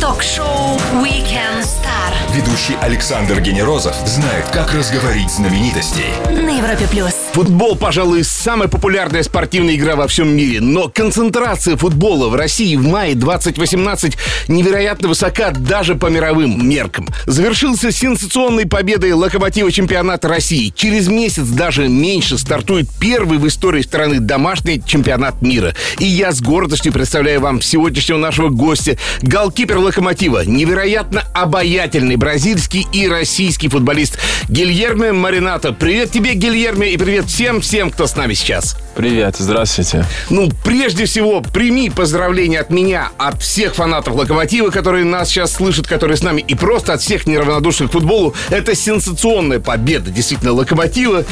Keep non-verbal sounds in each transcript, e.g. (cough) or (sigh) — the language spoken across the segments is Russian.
Ток-шоу Weekend Star Ведущий Александр Генерозов знает, как разговорить знаменитостей. на Европе плюс. Футбол, пожалуй, самая популярная спортивная игра во всем мире, но концентрация футбола в России в мае 2018 невероятно высока даже по мировым меркам. Завершился сенсационной победой локомотива чемпионата России. Через месяц, даже меньше, стартует первый в истории страны домашний чемпионат мира. И я с гордостью представляю вам сегодняшнего нашего гостя, голкипер локомотива, невероятно обаятельный бразильский и российский футболист Гильерме Маринато. Привет тебе, Гильерме, и привет всем-всем, кто с нами сейчас. Привет, здравствуйте. Ну, прежде всего, прими поздравления от меня, от всех фанатов «Локомотива», которые нас сейчас слышат, которые с нами, и просто от всех неравнодушных к футболу. Это сенсационная победа, действительно, «Локомотива».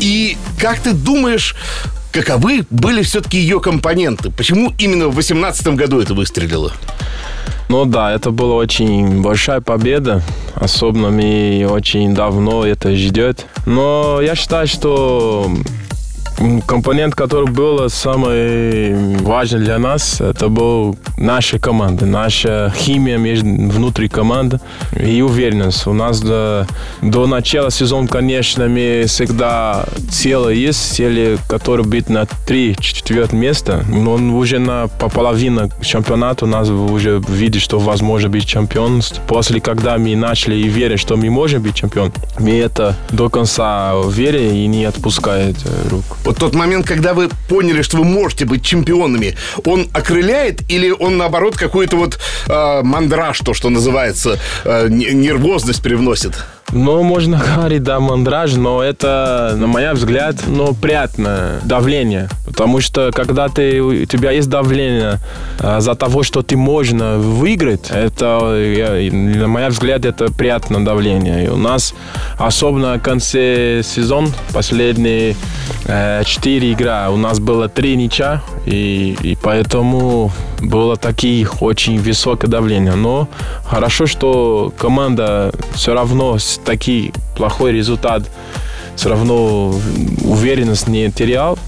И как ты думаешь, каковы были все-таки ее компоненты? Почему именно в 2018 году это выстрелило? Ну да, это была очень большая победа. Особенно мы очень давно это ждет. Но я считаю, что компонент, который был самый важный для нас, это был наша команда, наша химия между, внутри команды и уверенность. У нас до, до начала сезона, конечно, мы всегда цели есть, цели, которые быть на 3-4 место, но уже на по половине чемпионата у нас уже видит, что возможно быть чемпион. После, когда мы начали и верим, что мы можем быть чемпион, мы это до конца верим и не отпускает э, руку. Вот тот момент, когда вы поняли, что вы можете быть чемпионами, он окрыляет или он, наоборот, какой-то вот э, мандраж, то, что называется, э, нервозность привносит? Ну, можно говорить, да, мандраж, но это, на мой взгляд, ну, приятное давление. Потому что, когда ты, у тебя есть давление а, за того, что ты можно выиграть, это, я- на мой взгляд, это приятное давление. И у нас, особенно в конце сезона, последние э, четыре игра, у нас было три ничья, и, и поэтому было такие очень высокое давление. Но хорошо, что команда все равно с такой плохой результат все равно уверенность не терял.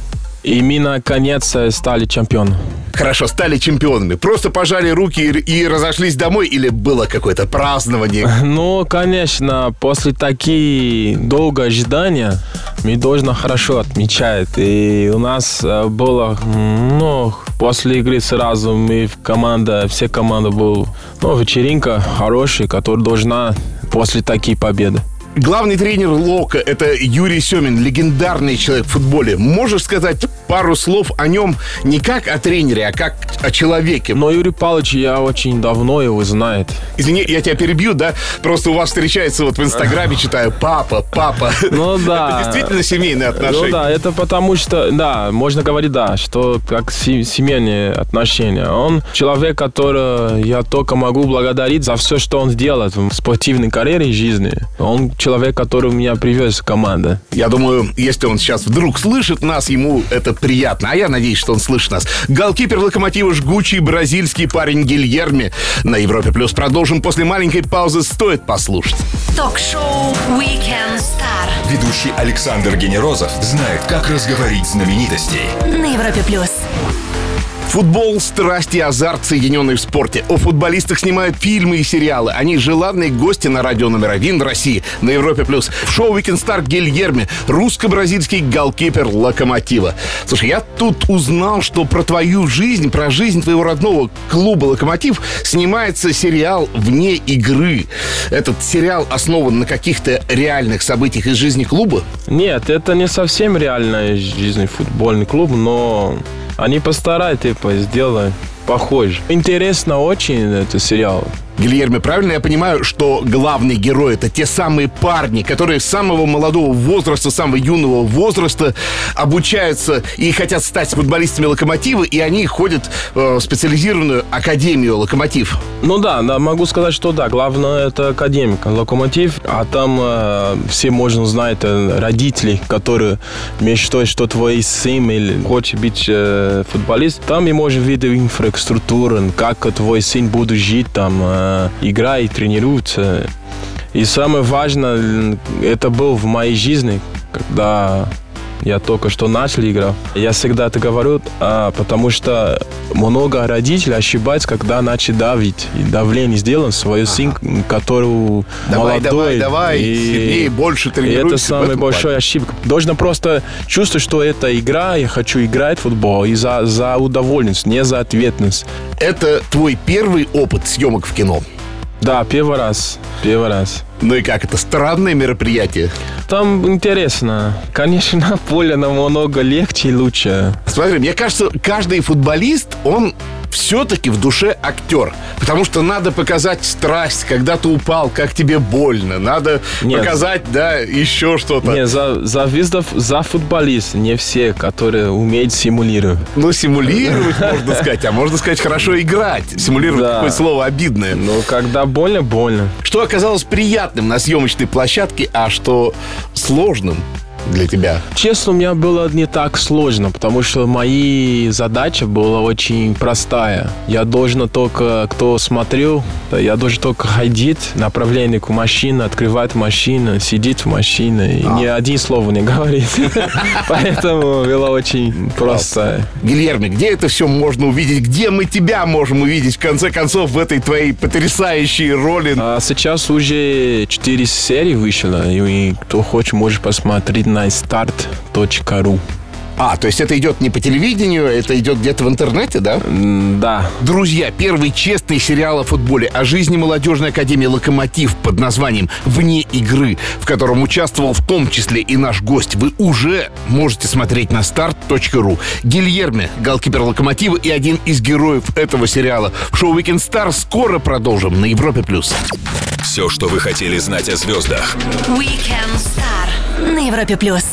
И мы наконец стали чемпионом. Хорошо, стали чемпионами. Просто пожали руки и, и разошлись домой или было какое-то празднование? Ну, конечно, после такие долгого ожидания мы должны хорошо отмечать. И у нас э, было, ну, после игры сразу мы в команда, все команда был, ну, вечеринка хорошая, которая должна после такие победы. Главный тренер Лока – это Юрий Семин, легендарный человек в футболе. Можешь сказать пару слов о нем не как о тренере, а как о человеке? Но Юрий Павлович, я очень давно его знает. Извини, я тебя перебью, да? Просто у вас встречается вот в Инстаграме, (laughs) читаю, папа, папа. Ну да. Это действительно семейные отношения. Ну да, это потому что, да, можно говорить, да, что как се- семейные отношения. Он человек, который я только могу благодарить за все, что он делает в спортивной карьере и жизни. Он человек, который меня привез в команду. Я думаю, если он сейчас вдруг слышит нас, ему это приятно. А я надеюсь, что он слышит нас. Голкипер Локомотива жгучий бразильский парень Гильерми на Европе Плюс. Продолжим после маленькой паузы. Стоит послушать. Ток-шоу Weekend Star Ведущий Александр Генерозов знает, как разговорить знаменитостей. на Европе плюс. Футбол, страсть и азарт, соединенные в спорте. О футболистах снимают фильмы и сериалы. Они желанные гости на радио номер один России на Европе+. плюс. В шоу «Weekend Star» Гильерми, русско-бразильский голкипер «Локомотива». Слушай, я тут узнал, что про твою жизнь, про жизнь твоего родного клуба «Локомотив» снимается сериал «Вне игры». Этот сериал основан на каких-то реальных событиях из жизни клуба? Нет, это не совсем реальная жизнь футбольный клуб, но они постараются типа, сделать похоже. Интересно очень этот сериал. Гильермо, правильно я понимаю, что главный герой это те самые парни, которые с самого молодого возраста, самого юного возраста обучаются и хотят стать футболистами локомотива, и они ходят э, в специализированную академию локомотив. Ну да, да, могу сказать, что да, главное это академик, локомотив, а там э, все можно знать э, родители, которые мечтают, что твой сын или хочет быть э, футболист, там и можешь видеть инфраструктуру, как твой сын будет жить там, э, играть, тренируется. И самое важное, это было в моей жизни, когда Я только что начал играть. Я всегда это говорю, а, потому что много родителей ошибаются, когда начали давить. И давление сделан свою ага. сын, который давай, молодой. Давай, давай, и, сильнее, больше тренируйся. Это самая большая ошибка. Должна просто чувствовать, что это игра, я хочу играть в футбол и за, за удовольствие, не за ответственность. Это твой первый опыт съемок в кино? Да, первый раз. Первый раз. Ну и как это? Странное мероприятие? Там интересно. Конечно, (laughs) поле намного легче и лучше. Смотри, мне кажется, каждый футболист, он все-таки в душе актер. Потому что надо показать страсть, когда ты упал, как тебе больно. Надо Нет. показать, да, еще что-то. Не, за, за виздов, за футболист, не все, которые умеют симулировать. Ну, симулировать, можно сказать, а можно сказать, хорошо играть. Симулировать да. какое слово обидное. Ну, когда больно, больно. Что оказалось приятным на съемочной площадке, а что сложным? Для тебя? Честно, у меня было не так сложно, потому что мои задача была очень простая. Я должен только, кто смотрел, я должен только ходить, направление к машине, открывать машину, сидеть в машине, и а. ни один слово не говорит. (laughs) Поэтому было очень просто. Гильерми, где это все можно увидеть? Где мы тебя можем увидеть, в конце концов, в этой твоей потрясающей роли? А сейчас уже четыре серии вышло, и кто хочет, может посмотреть на start.ru. А, то есть это идет не по телевидению, это идет где-то в интернете, да? Да. Друзья, первый честный сериал о футболе, о жизни молодежной академии «Локомотив» под названием «Вне игры», в котором участвовал в том числе и наш гость, вы уже можете смотреть на start.ru. Гильерме, голкипер «Локомотива» и один из героев этого сериала. Шоу «Weekend Star» скоро продолжим на Европе+. плюс. Все, что вы хотели знать о звездах. Weekend Star на Европе+. плюс.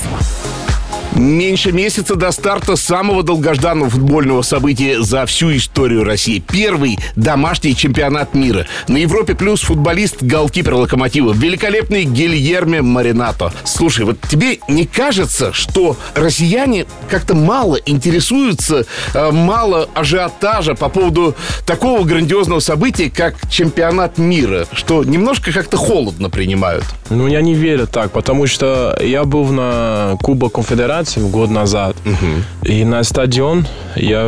Меньше месяца до старта самого долгожданного футбольного события за всю историю России. Первый домашний чемпионат мира. На Европе плюс футболист, голкипер Локомотива, великолепный Гильерме Маринато. Слушай, вот тебе не кажется, что россияне как-то мало интересуются, э, мало ажиотажа по поводу такого грандиозного события, как чемпионат мира, что немножко как-то холодно принимают? Ну, я не верю так, потому что я был на Кубок Конфедерации Федерации год назад. Угу. И на стадион я,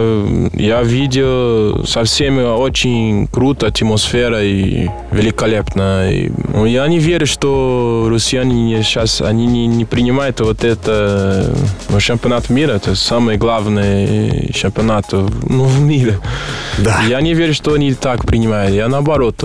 я видел со всеми очень круто, атмосфера и великолепно. И, ну, я не верю, что россияне сейчас они не, не принимают вот это ну, чемпионат мира. Это самый главный чемпионат ну, в мире. Да. Я не верю, что они так принимают. Я наоборот.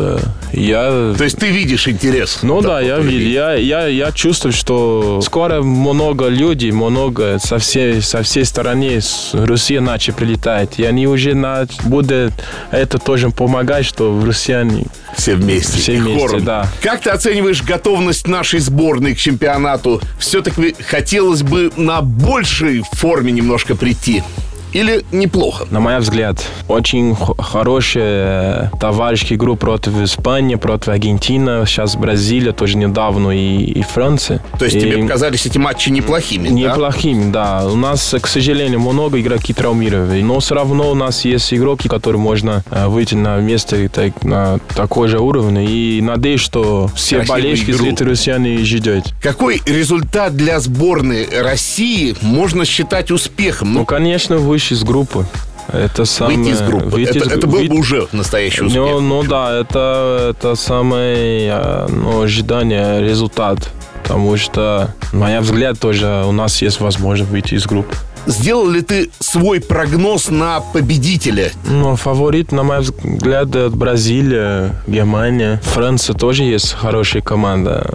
Я... То есть ты видишь интерес? Ну да, я вижу. Я, я, я чувствую, что скоро много людей, много много со всей, со всей стороны с России начали прилетать. И они уже на, будут это тоже помогать, что в россияне все вместе. Все вместе, хором. да. Как ты оцениваешь готовность нашей сборной к чемпионату? Все-таки хотелось бы на большей форме немножко прийти или неплохо? На мой взгляд, очень хорошая товарищеская игру против Испании, против Аргентины, сейчас Бразилия тоже недавно и, и Франция. То есть и... тебе показались эти матчи неплохими, Неплохими, да? да. У нас, к сожалению, много игроки травмированы, но все равно у нас есть игроки, которые можно э, выйти на место так, на такой же уровень. И надеюсь, что все Красивую болельщики, зрители россияне ждет. Какой результат для сборной России можно считать успехом? Ну, ну конечно, вы выйти из группы. Это самое... Выйти из группы. Выйти это, из... это был бы уже настоящий успех. Ну, ну да, это, это самое ну, ожидание, результат. Потому что, на мой взгляд, тоже у нас есть возможность выйти из группы. Сделал ли ты свой прогноз на победителя? Ну, фаворит, на мой взгляд, Бразилия, Германия. Франция тоже есть хорошая команда.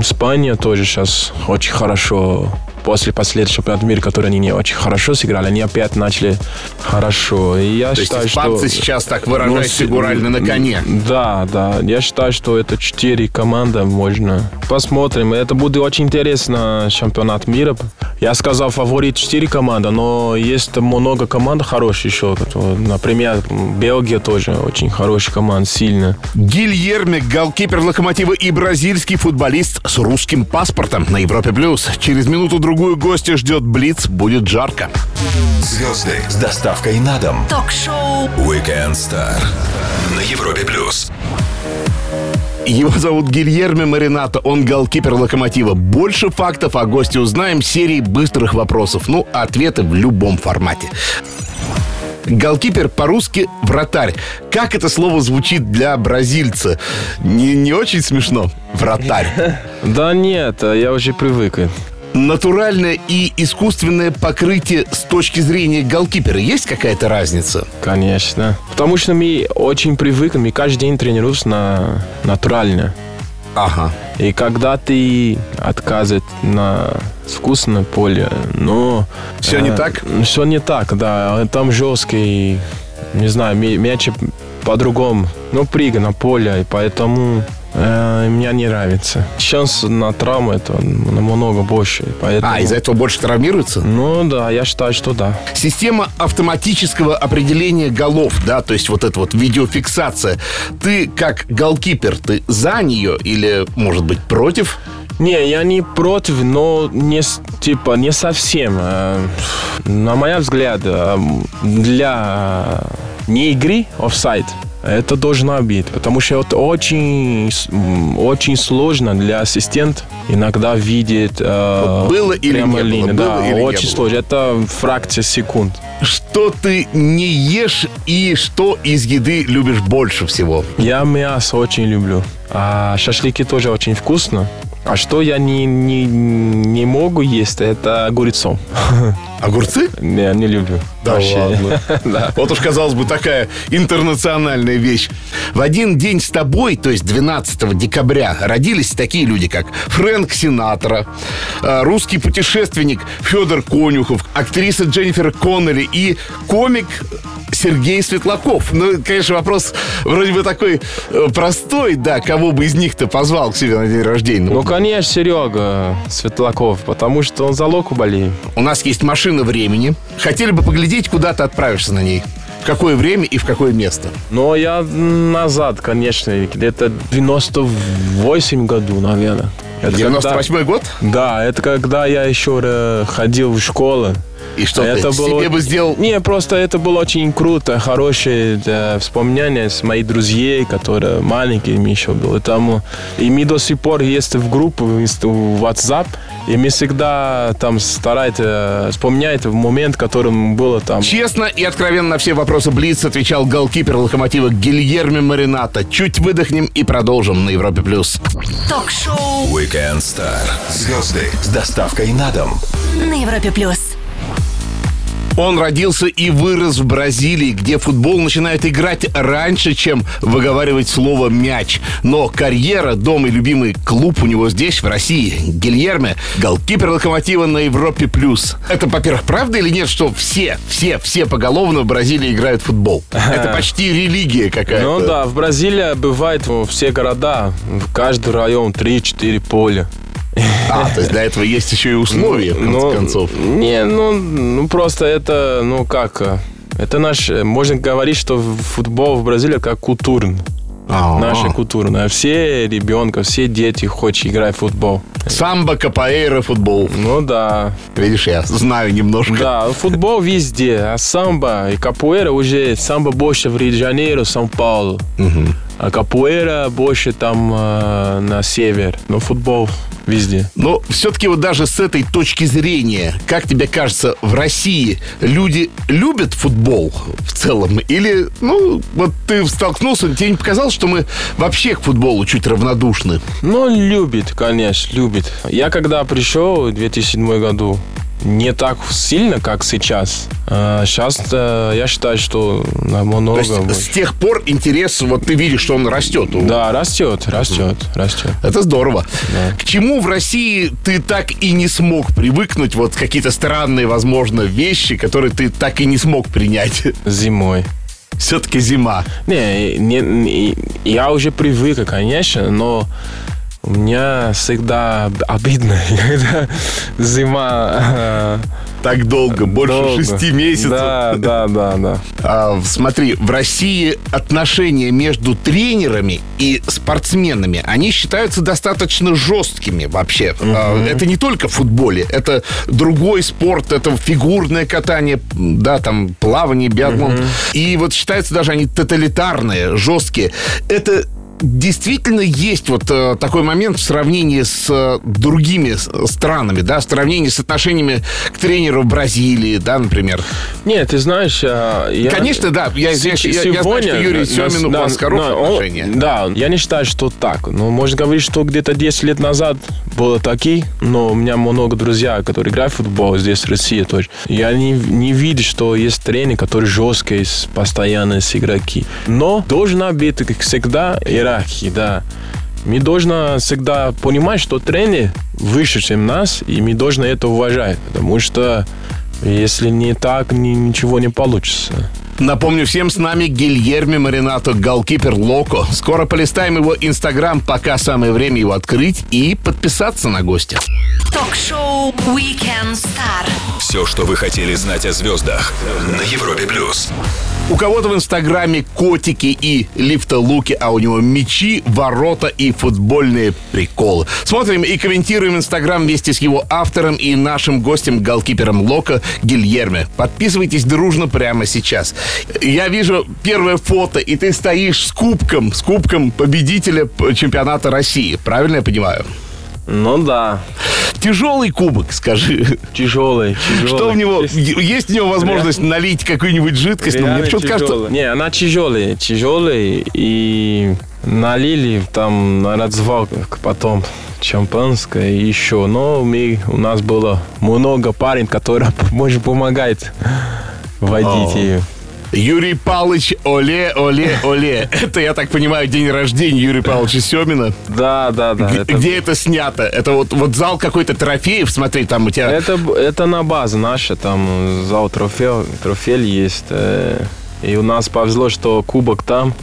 Испания тоже сейчас очень хорошо после последующего чемпионата мира, который они не очень хорошо сыграли, они опять начали хорошо. И я То считаю, есть испанцы что... сейчас, так выражаясь, ну, фигурально на коне. Да, да. Я считаю, что это четыре команды можно. Посмотрим. Это будет очень интересно, чемпионат мира. Я сказал, фаворит четыре команды, но есть много команд хороших еще. Например, Бельгия тоже очень хорошая команда, сильная. Гильерме, голкипер Локомотива и бразильский футболист с русским паспортом на Европе+. плюс. Через минуту-другую другую гостя ждет Блиц, будет жарко. Звезды с доставкой на дом. Ток-шоу Weekend Star на Европе плюс. Его зовут Гильермо Маринато, он голкипер «Локомотива». Больше фактов о госте узнаем в серии быстрых вопросов. Ну, ответы в любом формате. Голкипер по-русски «вратарь». Как это слово звучит для бразильца? Не, не очень смешно? Вратарь. (laughs) Да нет, я уже привык. Натуральное и искусственное покрытие с точки зрения голкипера. Есть какая-то разница? Конечно. Потому что мы очень привыкли, мы каждый день тренируемся на натурально. Ага. И когда ты отказываешь на вкусное поле, ну... Все не так? Все не так, да. Там жесткий, не знаю, мя- мяч по-другому. Ну, прыгай на поле, и поэтому э, мне не нравится. Шанс на травму это намного больше. Поэтому... А, из-за этого больше травмируется? Ну да, я считаю, что да. Система автоматического определения голов, да, то есть вот эта вот видеофиксация. Ты как голкипер, ты за нее или, может быть, против? Не, я не против, но не, типа, не совсем. Э, На мой взгляд, э, для э, не игры офсайд это должно быть, потому что это очень, очень сложно для ассистента иногда видеть э, было или прямо не было, линию. было да, или не очень было. сложно. Это фракция секунд. Что ты не ешь и что из еды любишь больше всего? Я мясо очень люблю. А шашлыки тоже очень вкусно. А что я не, не, не могу есть, это огурцом. (laughs) Огурцы? Не, не люблю. Да ладно. (laughs) да. Вот уж, казалось бы, такая интернациональная вещь. В один день с тобой, то есть 12 декабря, родились такие люди, как Фрэнк Синатра, э, русский путешественник Федор Конюхов, актриса Дженнифер Коннелли и комик Сергей Светлаков. Ну, конечно, вопрос вроде бы такой э, простой, да, кого бы из них ты позвал к себе на день рождения? Ну, конечно, Серега Светлаков, потому что он за Локу болеет. У нас есть машина времени. Хотели бы поглядеть, куда ты отправишься на ней. В какое время и в какое место. Но я назад, конечно, где-то 98 году, наверное. Это 98 год? когда- Да, это когда я еще э, ходил в школу. И что Это ты было- себе бы сделал? Не, просто это было очень круто, хорошее э, вспоминание с моих друзей, которые маленькими еще были. Там, и мы до сих пор есть в группу в WhatsApp, и мы всегда там стараемся вспоминать в момент, которым было там. Честно и откровенно на все вопросы Блиц отвечал голкипер локомотива Гильермо Маринато. Чуть выдохнем и продолжим на Европе+. плюс. Ток-шоу Weekend Star. Звезды с доставкой на дом. на Европе плюс. Он родился и вырос в Бразилии, где футбол начинает играть раньше, чем выговаривать слово «мяч». Но карьера, дом и любимый клуб у него здесь, в России. Гильерме, голкипер локомотива на Европе+. плюс. Это, во-первых, правда или нет, что все, все, все поголовно в Бразилии играют в футбол? Это почти религия какая-то. Ну да, в Бразилии бывает во все города, в каждый район 3-4 поля. А, то есть для этого есть еще и условия, в конце Ну, концов. Не, ну, ну просто это, ну как, э, это наш, э, можно говорить, что футбол в Бразилии как культурный. А, Наша культура. Все ребенка, все дети хотят играть в футбол. Самбо, капоэйра, футбол. Ну да. Видишь, я знаю немножко. Да, футбол везде, а самбо и капуэра уже самбо больше в Рио-де-Жанейро, Сан-Паулу. А капуэра больше там э, на север. Но футбол везде. Но все-таки вот даже с этой точки зрения, как тебе кажется, в России люди любят футбол в целом? Или, ну, вот ты столкнулся, тебе не показалось, что мы вообще к футболу чуть равнодушны? Ну, любит, конечно, любит. Я когда пришел в 2007 году, не так сильно, как сейчас. А сейчас э, я считаю, что намного То есть больше. с тех пор интерес, вот ты видишь, что он растет. Да, растет, растет, растет. Это здорово. К чему в России ты так и не смог привыкнуть? Вот какие-то странные, возможно, вещи, которые ты так и не смог принять. Зимой. Все-таки зима. Не, не, не, я уже привык, конечно, но у меня всегда обидно, (laughs) когда зима э, Так долго, больше долго. шести месяцев. Да, да, да, да. (laughs) А, смотри, в России отношения между тренерами и спортсменами, они считаются достаточно жесткими вообще. А, Это не только в футболе, это другой спорт, это фигурное катание, да, там плавание, биатлон. И вот считаются даже они тоталитарные, жесткие. Это действительно есть вот э, такой момент в сравнении с э, другими с- странами, да, в сравнении с отношениями к тренеру Бразилии, да, например. Нет, ты знаешь, а, я... Конечно, да, я, я- я- я знаю, что Юрий Семин у да, вас хорошие да, он- отношения. Да, я не считаю, что так. Но можно говорить, что где-то 10 лет назад было такие, но у меня много друзей, которые играют в футбол здесь, в России тоже. Я не, не вижу, что есть тренер, который жесткий, с- постоянно с игроки. Но должна быть, как всегда, иерархия, да. Мы должны всегда понимать, что тренер выше, чем нас, и мы должны это уважать, потому что если не так, ни- ничего не получится. Напомню всем, с нами Гильерми Маринато, голкипер Локо. Скоро полистаем его инстаграм, пока самое время его открыть и подписаться на гостя. Ток-шоу Weekend Star. Все, что вы хотели знать о звездах на Европе плюс. У кого-то в инстаграме котики и лифтолуки, а у него мечи, ворота и футбольные приколы. Смотрим и комментируем инстаграм вместе с его автором и нашим гостем, голкипером Лока Гильерме. Подписывайтесь дружно прямо сейчас. Я вижу первое фото, и ты стоишь с кубком, с кубком победителя чемпионата России. Правильно я понимаю? Ну да, Тяжелый кубок, скажи. тяжелый, тяжелый. Что в него? Есть у него возможность налить какую-нибудь жидкость? Ну, мне Реально почему-то кажется. Не, она тяжелая, тяжелый. И налили там на развалках потом шампанское и еще. Но мы, у нас было много парень, который (laughs) может помогать водить ее. Юрий Палыч, оле, оле, оле. (laughs) Это, я так понимаю, день рождения Юрия Павловича Семина. Да, да, да. Это- Где это снято? Это вот, вот зал какой-то трофеев, смотри, там у тебя... Это, это на базе наша, там зал трофей, трофей есть. э, И у нас повезло, что кубок там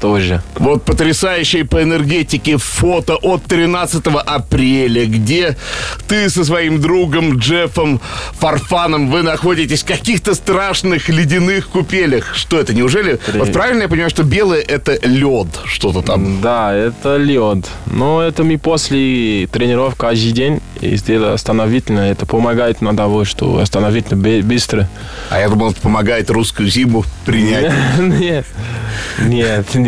тоже. Вот потрясающее по энергетике фото от 13 апреля, где ты со своим другом Джеффом Фарфаном, вы находитесь в каких-то страшных ледяных купелях. Что это, неужели? При- Вот правильно я понимаю, что белое это лед, что-то там? Да, это лед. Но это мы после тренировки каждый день и сделали остановительно. Это помогает на того, что остановительно быстро. А я думал, это помогает русскую зиму принять. (laughs) Нет, нет, нет.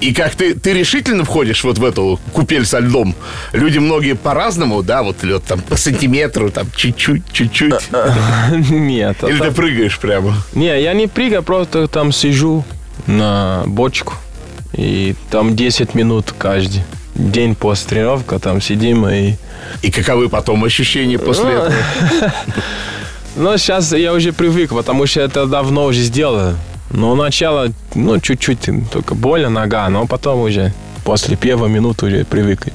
И как ты, ты решительно входишь вот в эту купель со льдом? Люди многие по-разному, да, вот лед там по сантиметру, там чуть-чуть, чуть-чуть. (laughs) Нет. а Или ты прыгаешь прямо? Не, я не прыгаю, просто там сижу на бочку. И там 10 минут каждый день после тренировки там сидим и... И каковы потом ощущения после Ну, этого? (laughs) Но сейчас я уже привык, потому что это давно уже сделал. Но начало, ну, чуть-чуть только больно нога, но потом уже после первой минуты уже привык.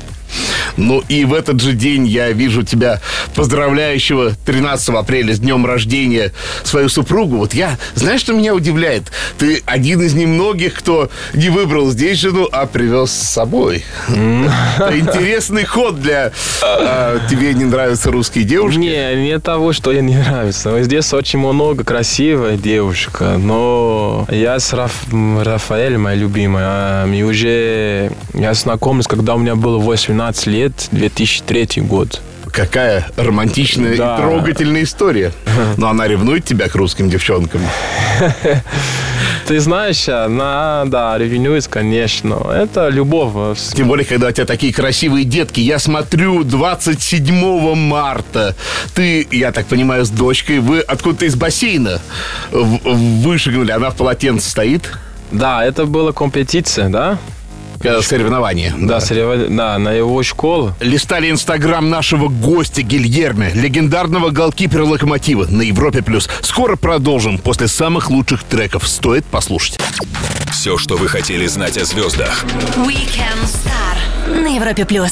Ну и в этот же день я вижу тебя поздравляющего 13 апреля с днем рождения свою супругу. Вот я, знаешь, что меня удивляет? Ты один из немногих, кто не выбрал здесь жену, а привез с собой. Интересный ход для... а, Тебе не нравятся русские девушки? Не, не того, что мне не нравится. Здесь очень много красивая девушка, но я с Раф... Рафаэль, моя любимая, а мы уже... Я знакомился, когда у меня было 18 лет, 2003 год. Какая романтичная Да. и трогательная история. Но она ревнует тебя к русским девчонкам. (laughs) Ты знаешь, она, да, ревнует, конечно. Это любовь. Тем более, когда у тебя такие красивые детки. Я смотрю, 27 марта ты, я так понимаю, с дочкой, вы откуда-то из бассейна вышагнули. Она в полотенце стоит. Да, это была компетиция, да? Э, Соревнование. Да, соревнов- да, на его школу. Листали инстаграм нашего гостя Гильерме, легендарного голкипера Локомотива на Европе+. плюс. Скоро продолжим после самых лучших треков. Стоит послушать. Все, что вы хотели знать о звездах Weekend Star на Европе плюс.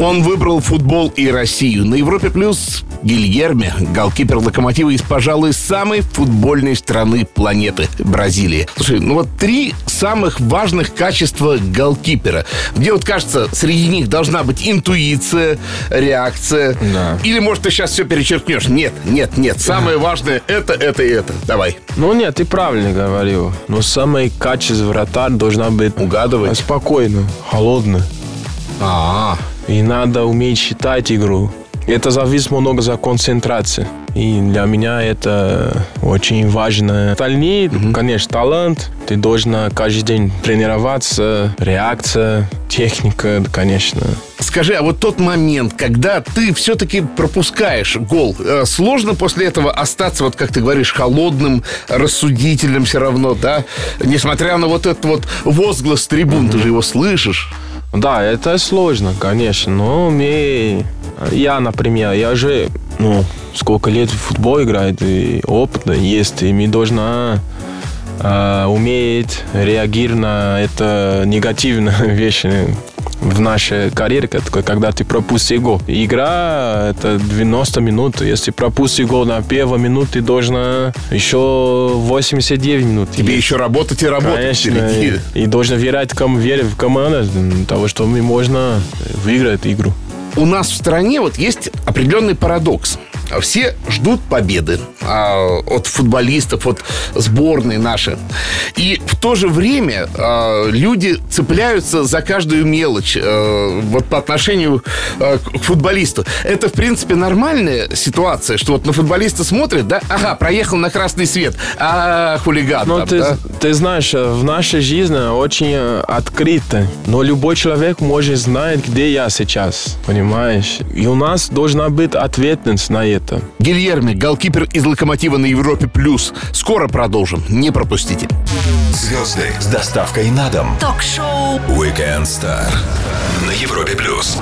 Он выбрал футбол и Россию. На Европе плюс Гильерме, голкипер Локомотива из, пожалуй, самой футбольной страны планеты – Бразилии. Слушай, ну вот три самых важных качества голкипера. Мне вот кажется, среди них должна быть интуиция, реакция. Да. Или, может, ты сейчас все перечеркнешь. Нет, нет, нет. Самое важное – это, это и это. Давай. Ну нет, ты правильно говорил. Но самое качество вратарь должна быть Угадывать. спокойно, холодно. А, И надо уметь считать игру. Это зависит много за концентрацией. И для меня это очень важно. Остальные, mm конечно, талант. Ты должен каждый день тренироваться, реакция, техника, конечно. Скажи, а вот тот момент, когда ты все-таки пропускаешь гол, э, сложно после этого остаться, вот как ты говоришь, холодным, рассудительным все равно, да? Несмотря на вот этот вот возглас трибун, mm-hmm. ты же его слышишь. Да, это сложно, конечно, но мне... Я, например, я же, ну, сколько лет в футбол играет, и опыт есть, и мне должна э, уметь реагировать на это негативные (laughs) вещи в нашей карьере, когда ты пропустишь гол. Игра – это 90 минут. Если пропустишь гол на первой минуте, ты должен еще 89 минут. Тебе и, еще работать и работать. Конечно. И, и должен верить, ком, верить в команду, того, что мы можно выиграть игру. У нас в стране вот есть определенный парадокс – все ждут победы а, от футболистов, от сборной наши. И в то же время а, люди цепляются за каждую мелочь а, вот по отношению а, к футболисту. Это, в принципе, нормальная ситуация, что вот на футболиста смотрят, да, ага, проехал на красный свет, а хулиган Но там, ты, да? ты знаешь, в нашей жизни очень открыто, но любой человек может знать, где я сейчас, понимаешь? И у нас должна быть ответственность на это это. Гильерми, голкипер из «Локомотива» на Европе+. плюс. Скоро продолжим. Не пропустите. Звезды с доставкой на дом. Ток-шоу Weekend Star на Европе+. плюс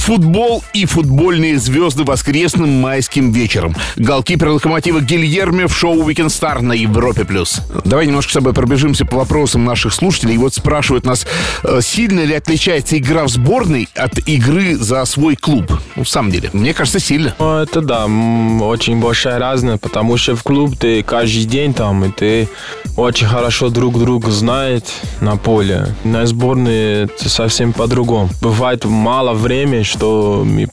футбол и футбольные звезды воскресным майским вечером. Голкипер локомотива Гильерме в шоу Weekend Star на Европе+. плюс. Давай немножко с тобой пробежимся по вопросам наших слушателей. И вот спрашивают нас, э, сильно ли отличается игра в сборной от игры за свой клуб? Ну, в самом деле, мне кажется, сильно. Ну, это да, очень большая разница, потому что в клуб ты каждый день там, и ты очень хорошо друг друга знает на поле. На сборной это совсем по-другому. Бывает мало времени, что мы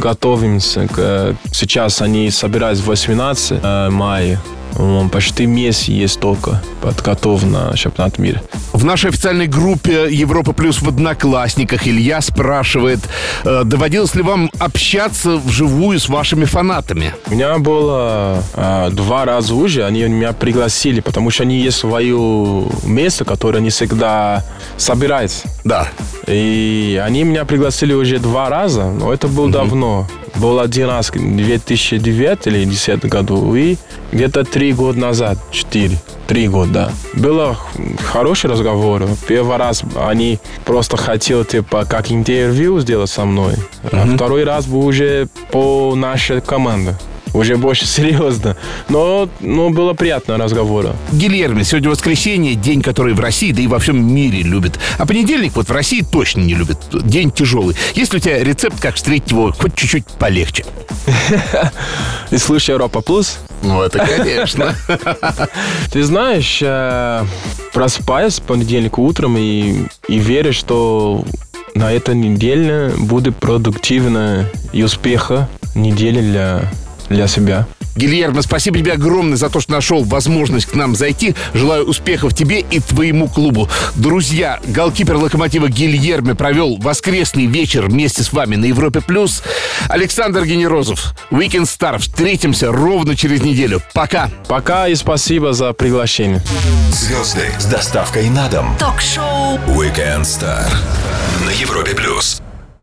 готовимся к... Сейчас они собираются 18 э, мая. Почти месяц есть только подготов на чемпионат мира. В нашей официальной группе Европа Плюс в Одноклассниках Илья спрашивает, э, доводилось ли вам общаться вживую с вашими фанатами? У меня было э, два раза уже, они меня пригласили, потому что они есть свое место, которое не всегда собирается. Да. И они меня пригласили уже два раза, но это было угу. давно. Был один раз в 2009 или 2010 году, и где-то три года назад, четыре, три года, да. Было хороший разговор. Первый раз они просто хотели, типа, как интервью сделать со мной. А второй раз был уже по нашей команде уже больше (laughs) серьезно. Но, но было приятно разговора. Гильерми, сегодня воскресенье, день, который в России, да и во всем мире любит. А понедельник вот в России точно не любит. День тяжелый. Есть ли у тебя рецепт, как встретить его хоть чуть-чуть полегче? (laughs) И слушай Европа Плюс? Ну, это конечно. (laughs) Ты знаешь, э, просыпаюсь в понедельник утром и, и верю, что на этой неделе будет продуктивно и успеха неделя для для себя. Гильермо, спасибо тебе огромное за то, что нашел возможность к нам зайти. Желаю успехов тебе и твоему клубу. Друзья, голкипер Локомотива Гильерме провел воскресный вечер вместе с вами на Европе+. плюс. Александр Генерозов, Weekend Star. Встретимся ровно через неделю. Пока. Пока и спасибо за приглашение. Звезды с доставкой на дом. Ток-шоу Weekend Star на Европе+. плюс.